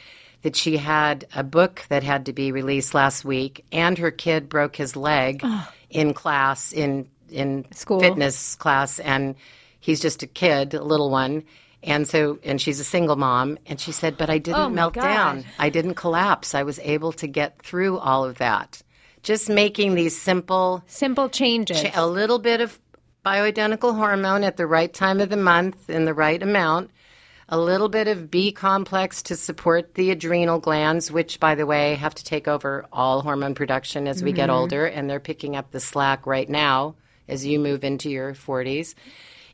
that she had a book that had to be released last week, and her kid broke his leg in class in in School. fitness class, and he's just a kid, a little one. And so, and she's a single mom, and she said, "But I didn't Oh, melt God. down. I didn't collapse. I was able to get through all of that. Just making these simple Simple changes. Ch- a little bit of bioidentical hormone at the right time of the month in the right amount, a little bit of B complex to support the adrenal glands, which, by the way, have to take over all hormone production as we get mm-hmm. older, and they're picking up the slack right now as you move into your 40s.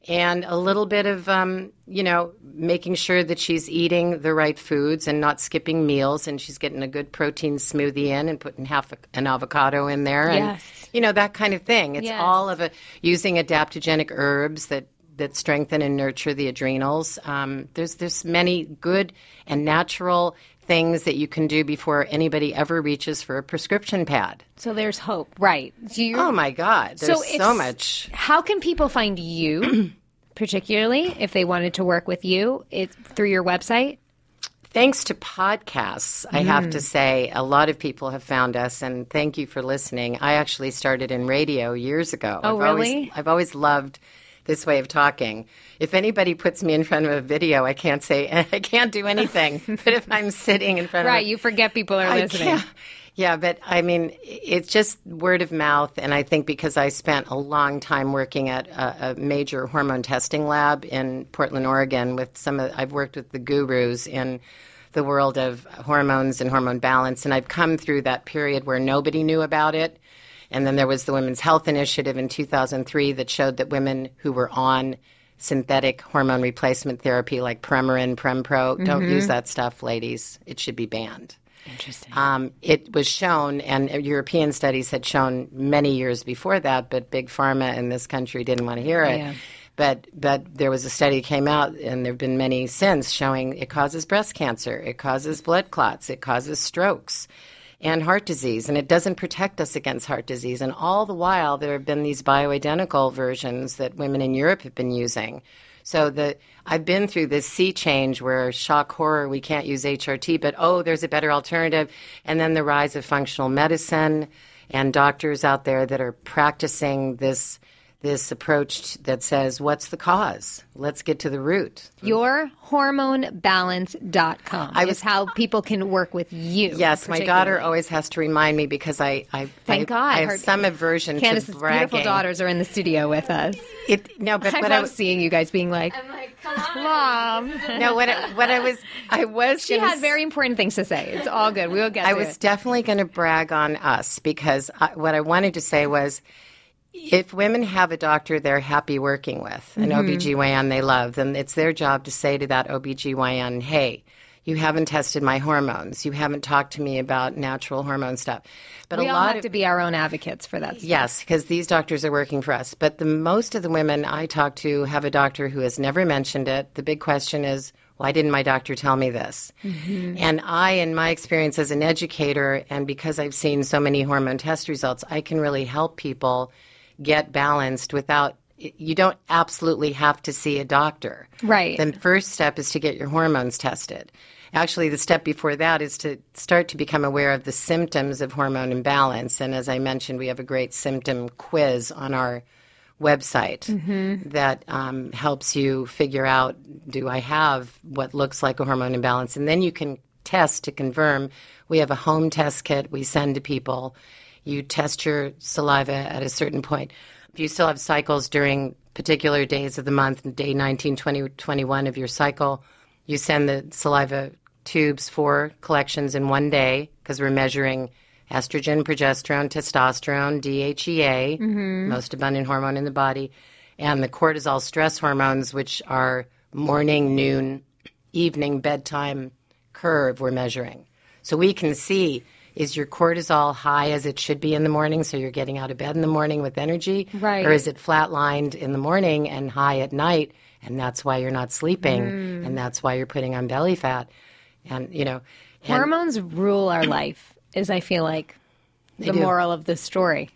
And a little bit of, um, you know, making sure that she's eating the right foods and not skipping meals, and she's getting a good protein smoothie in and putting half a, an avocado in there, and Yes. you know that kind of thing. It's Yes. all of a using adaptogenic herbs that that strengthen and nurture the adrenals. Um, there's there's many good and natural things that you can do before anybody ever reaches for a prescription pad. so there's hope, right? Do you, Oh my God, there's so, it's- much. How can people find you, [clears throat] particularly if they wanted to work with you? It's through your website. Thanks to podcasts, I have to mm. say, a lot of people have found us, and thank you for listening. I actually started in radio years ago. Oh, I've Always, really? I've always loved this way of talking. If anybody puts me in front of a video, I can't say [laughs] I can't do anything. but if I'm sitting in front of Right, you forget people are I listening. can't- Yeah, but I mean, it's just word of mouth, and I think because I spent a long time working at a, a major hormone testing lab in Portland, Oregon, with some of I've worked with the gurus in the world of hormones and hormone balance, and I've come through that period where nobody knew about it. And then there was the Women's Health Initiative in 2003 that showed that women who were on synthetic hormone replacement therapy like Premarin, Prempro, don't use that stuff, ladies. It should be banned. Interesting. Um, it was shown, and European studies had shown many years before that, but big pharma in this country didn't want to hear it. Yeah. But but there was a study that came out, and there have been many since showing it causes breast cancer, it causes blood clots, it causes strokes, and heart disease, and it doesn't protect us against heart disease. And all the while, there have been these bioidentical versions that women in Europe have been using. So the I've been through this sea change where shock horror we can't use HRT, but oh, there's a better alternative, and then the rise of functional medicine and doctors out there that are practicing this this approach that says what's the cause? Let's get to the root. Yourhormonebalance.com I is was- how people can work with you. Yes, my daughter always has to remind me because I I Thank I, God. I have Her- some aversion Candace's to bragging. beautiful daughters are in the studio with us. It, no, but I what love I was, seeing you guys being like, I'm like, come Mom. no, what I, what I was I was She gonna had very important things to say. It's all good. We will get I to was it. definitely going to brag on us because I, what I wanted to say was if women have a doctor they're happy working with, an Mm-hmm. OBGYN they love, then it's their job to say to that OBGYN, hey, you haven't tested my hormones. You haven't talked to me about natural hormone stuff. But we a lot have of to be our own advocates for that. stuff. Yes, because these doctors are working for us. But the most of the women I talk to have a doctor who has never mentioned it. The big question is, why didn't my doctor tell me this? And I, in my experience as an educator, and because I've seen so many hormone test results, I can really help people get balanced without. You don't absolutely have to see a doctor. Right. The first step is to get your hormones tested. Actually, the step before that is to start to become aware of the symptoms of hormone imbalance. And as I mentioned, we have a great symptom quiz on our website that um, helps you figure out do I have what looks like a hormone imbalance? And then you can test to confirm. We have a home test kit we send to people. You test your saliva at a certain point. If you still have cycles during particular days of the month, day 19, 20, 21 of your cycle, you send the saliva tubes for collections in one day because we're measuring estrogen, progesterone, testosterone, DHEA, mm-hmm. most abundant hormone in the body, and the cortisol stress hormones, which are morning, noon, evening, bedtime curve we're measuring. So we can see is your cortisol high as it should be in the morning, so you're getting out of bed in the morning with energy? Right. Or is it flatlined in the morning and high at night, and that's why you're not sleeping, Mm. and that's why you're putting on belly fat? And, you know, and Hormones rule our life, is I feel like the do. moral of the story.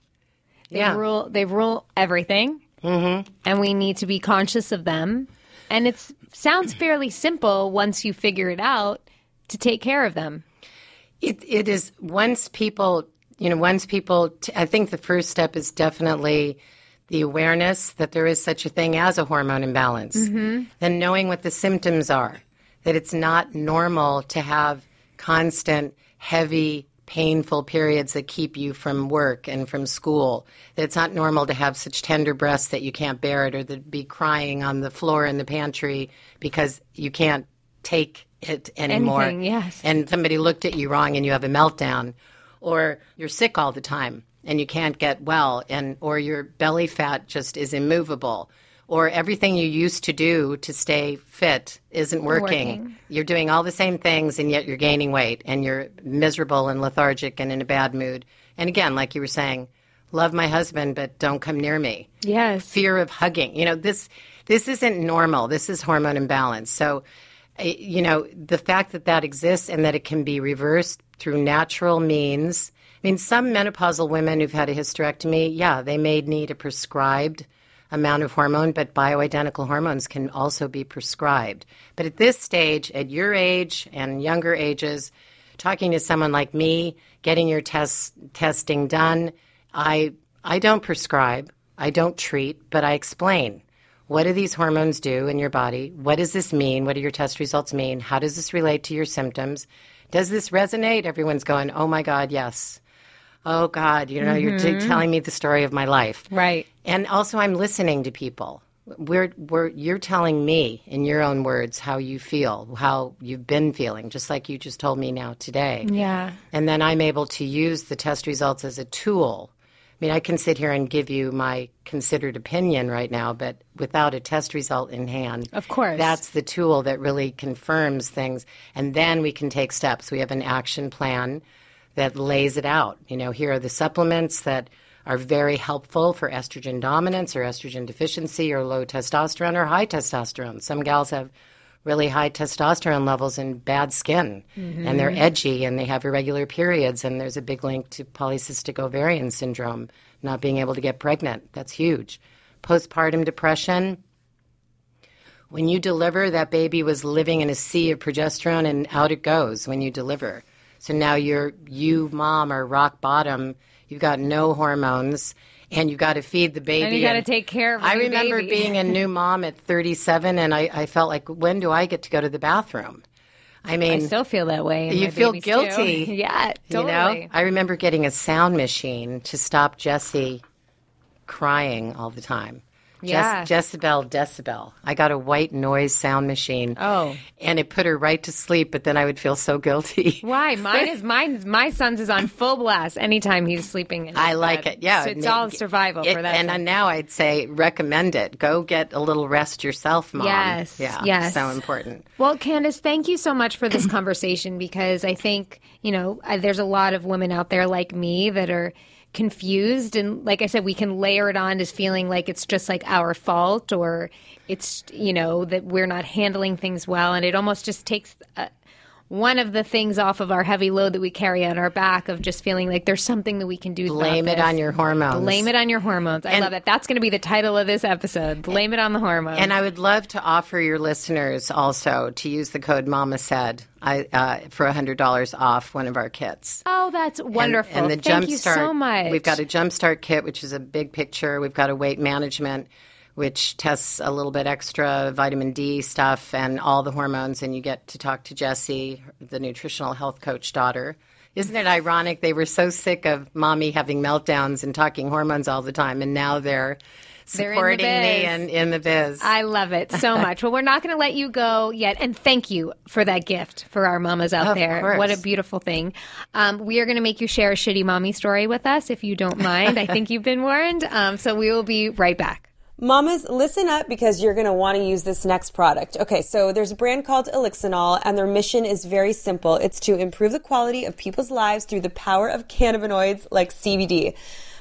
They Yeah. rule. They rule everything, mm-hmm. and we need to be conscious of them. And it sounds fairly simple once you figure it out to take care of them. It, it is once people, you know, once people, t- I think the first step is definitely the awareness that there is such a thing as a hormone imbalance. Mm-hmm. Then knowing what the symptoms are, that it's not normal to have constant, heavy, painful periods that keep you from work and from school. That it's not normal to have such tender breasts that you can't bear it or to be crying on the floor in the pantry because you can't take it anymore. Anything, yes. And somebody looked at you wrong and you have a meltdown. Or you're sick all the time and you can't get well and or your belly fat just is immovable. Or everything you used to do to stay fit isn't working. Working. You're doing all the same things and yet you're gaining weight and you're miserable and lethargic and in a bad mood. And again, like you were saying, love my husband but don't come near me Yes. fear of hugging. You know, this this isn't normal. This is hormone imbalance. So, you know, the fact that that exists and that it can be reversed through natural means. I mean, some menopausal women who've had a hysterectomy, yeah, they may need a prescribed amount of hormone, but bioidentical hormones can also be prescribed. But at this stage, at your age and younger ages, talking to someone like me, getting your test testing done, I I don't prescribe, I don't treat, but I explain. What do these hormones do in your body? What does this mean? What do your test results mean? How does this relate to your symptoms? Does this resonate? Everyone's going, "Oh my god, yes." Oh god, you know, you're t- mm-hmm. telling me the story of my life. Right. And also, I'm listening to people. We're, we're, you're telling me in your own words how you feel, how you've been feeling, just like you just told me now today. Yeah. And then I'm able to use the test results as a tool. I mean, I can sit here and give you my considered opinion right now, but without a test result in hand, Of course. that's the tool that really confirms things. And then we can take steps. We have an action plan that lays it out. You know, here are the supplements that are very helpful for estrogen dominance or estrogen deficiency or low testosterone or high testosterone. Some gals have really high testosterone levels and bad skin and they're mm-hmm. edgy and they have irregular periods and there's a big link to polycystic ovarian syndrome not being able to get pregnant. That's huge. Postpartum depression. When you deliver that baby was living in a sea of progesterone and out it goes when you deliver. So now you're you mom are rock bottom. You've got no hormones and you got to feed the baby And you got to take care of. I remember baby. being a new [laughs] mom at 37, and I, I felt like, when do I get to go to the bathroom? I mean, I still feel that way. You feel babies, too. guilty, [laughs] yeah, totally. you know, I remember getting a sound machine to stop Jesse crying all the time. Yeah. Jess, Jezebel Decibel. I got a white noise sound machine. Oh. And it put her right to sleep, but then I would feel so guilty. [laughs] Why? Mine is mine. My son's is on full blast anytime he's sleeping. I like bed. it. Yeah, so it's ma- all survival it- for that. And now I'd say recommend it. Go get a little rest yourself, mom. Yes, yeah, yes. so important. Well, Candace, thank you so much for this conversation because I think, you know, I, there's a lot of women out there like me that are confused. And like I said, we can layer it on as feeling like it's just like our fault or it's, you know, that we're not handling things well. And it almost just takes. uh one of the things off of our heavy load that we carry on our back of just feeling like there's something that we can do. Blame it on your hormones. Blame it on your hormones. I And- love that. That's going to be the title of this episode. Blame it on the hormones. And I would love to offer your listeners also to use the code Mama Said I, uh, for hundred dollars off one of our kits. oh, that's And- wonderful. And, the Thank Jumpstart, you so much. We've got a Jumpstart kit, which is a big picture. We've got a weight management, which tests a little bit extra vitamin D stuff and all the hormones. And you get to talk to Jessie, the nutritional health coach daughter. Isn't it ironic? They were so sick of mommy having meltdowns and talking hormones all the time, and now they're They're in supporting me and in the biz. I love it so [laughs] much. well, we're not going to let you go yet. And thank you for that gift for our mamas out Of there. course. What a beautiful thing. Um, we are going to make you share a shitty mommy story with us if you don't mind. I think you've been warned. Um, so we will be right back. Mamas, listen up because you're going to want to use this next product. Okay, so there's a brand called Elixinol, and their mission is very simple. It's to improve the quality of people's lives through the power of cannabinoids like CBD.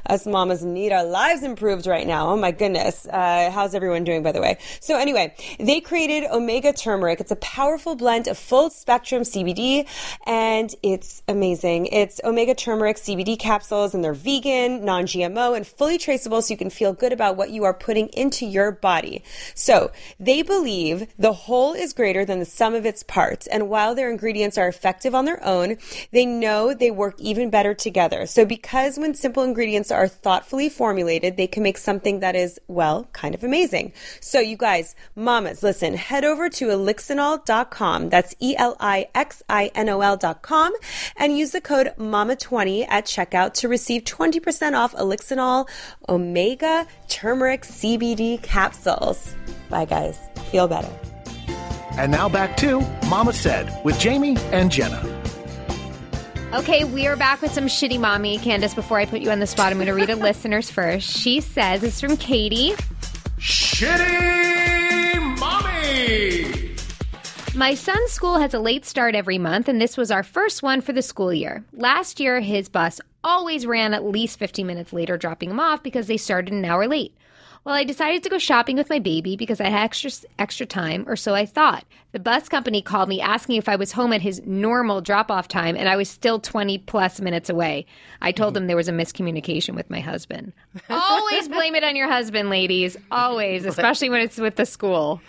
Us mamas need our lives improved right now. Oh my goodness. Uh, how's everyone doing, by the way? So anyway, they created Omega Turmeric. It's a powerful blend of full spectrum CBD, and it's amazing. It's Omega Turmeric CBD capsules, and they're vegan, non-GMO, and fully traceable, so you can feel good about what you are putting into your body. So they believe the whole is greater than the sum of its parts, and while their ingredients are effective on their own, they know they work even better together. So because when simple ingredients are thoughtfully formulated, they can make something that is, well, kind of amazing. So you guys, mamas, listen, head over to elixinol.com. That's E-L-I-X-I-N-O-L.com and use the code MAMA20 at checkout to receive 20% off Elixinol Omega Turmeric CBD capsules. Bye guys. Feel better. And now back to Mama Said with Jamie and Jenna. Okay, we are back with some shitty mommy. Candace, before I put you on the spot, I'm going to read a [laughs] listener's first. She says, it's from Katie. Shitty Mommy! My son's school has a late start every month, and this was our first one for the school year. Last year, his bus always ran at least 15 minutes later, dropping him off because they started an hour late. Well, I decided to go shopping with my baby because I had extra extra time, or so I thought. The bus company called me asking if I was home at his normal drop-off time, and I was still 20 plus minutes away. I told mm-hmm. them there was a miscommunication with my husband. [laughs] Always blame it on your husband, ladies. Always, especially when it's with the school.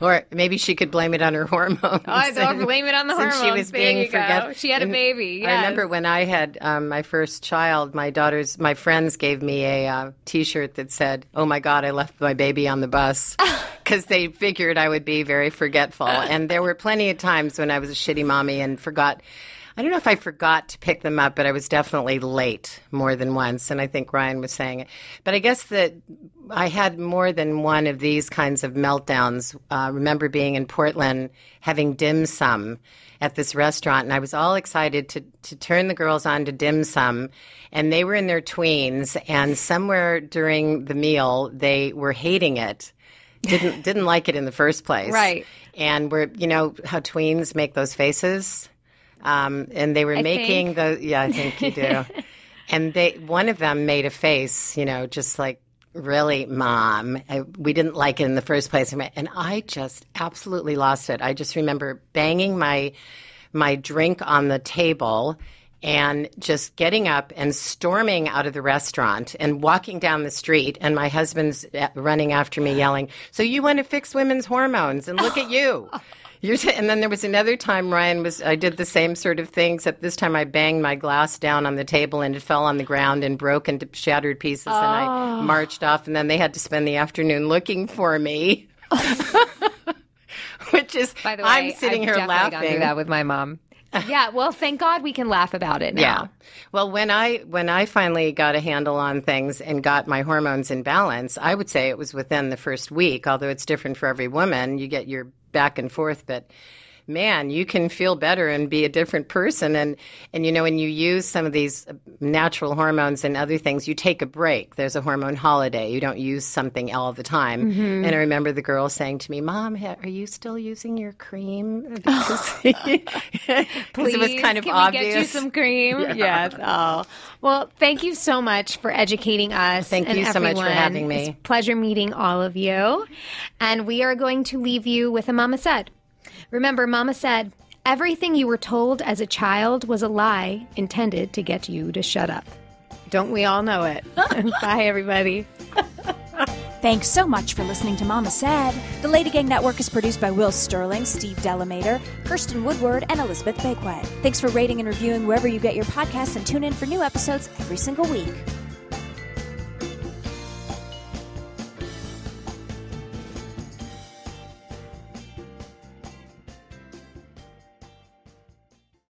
Or maybe she could blame it on her [laughs] hormones. Oh, don't blame it on the Since hormones. she was There being forget- She had a And baby. I remember when I had um, my first child, my daughters, my friends gave me a uh, T-shirt that said, "Oh my God, I left my baby on the bus," [laughs] because they figured I would be very forgetful. And there were plenty of times when I was a shitty mommy and forgot. I don't know if I forgot to pick them up, but I was definitely late more than once. And I think Ryan was saying it. But I guess that I had more than one of these kinds of meltdowns. Uh, remember being in Portland having dim sum at this restaurant, and I was all excited to, to turn the girls on to dim sum. And they were in their tweens, and somewhere during the meal, they were hating it. Didn't [laughs] didn't like it in the first place, Right. And we're you know how tweens make those faces, um, and they were I making think. the yeah I think you do, [laughs] and they one of them made a face you know just like really mom I, we didn't like it in the first place and I just absolutely lost it. I just remember banging my my drink on the table and just getting up and storming out of the restaurant and walking down the street and my husband's uh, running after me yelling so you want to fix women's hormones and look at you [laughs] t- and then there was another time Ryan was I did the same sort of thing except this time I banged my glass down on the table and it fell on the ground and broke into shattered pieces and I oh. marched off and then they had to spend the afternoon looking for me [laughs] which is By the way, I'm sitting I've here definitely gone laughing through that with my mom. [laughs] yeah, well, thank God we can laugh about it now. Yeah. Well, when I when I finally got a handle on things and got my hormones in balance, I would say it was within the first week, although it's different for every woman. You get your back and forth, but man, you can feel better and be a different person and and you know when you use some of these natural hormones and other things, you take a break. There's a hormone holiday. You don't use something all the time. Mm-hmm. And I remember the girl saying to me, "Mom, are you still using your cream?" Because, [laughs] because it was Please, kind of can obvious. we get you some cream? [laughs] Yes. Oh. Well, thank you so much for educating us. Thank you so much for everyone. having me. It's a pleasure meeting all of you. And we are going to leave you with a Mama Said. Remember, Mama said, everything you were told as a child was a lie intended to get you to shut up. Don't we all know it? [laughs] Bye, everybody. Thanks so much for listening to Mama Said. The Lady Gang Network is produced by Will Sterling, Steve Delamater, Kirsten Woodward, and Elizabeth Bakeway. Thanks for rating and reviewing wherever you get your podcasts and tune in for new episodes every single week.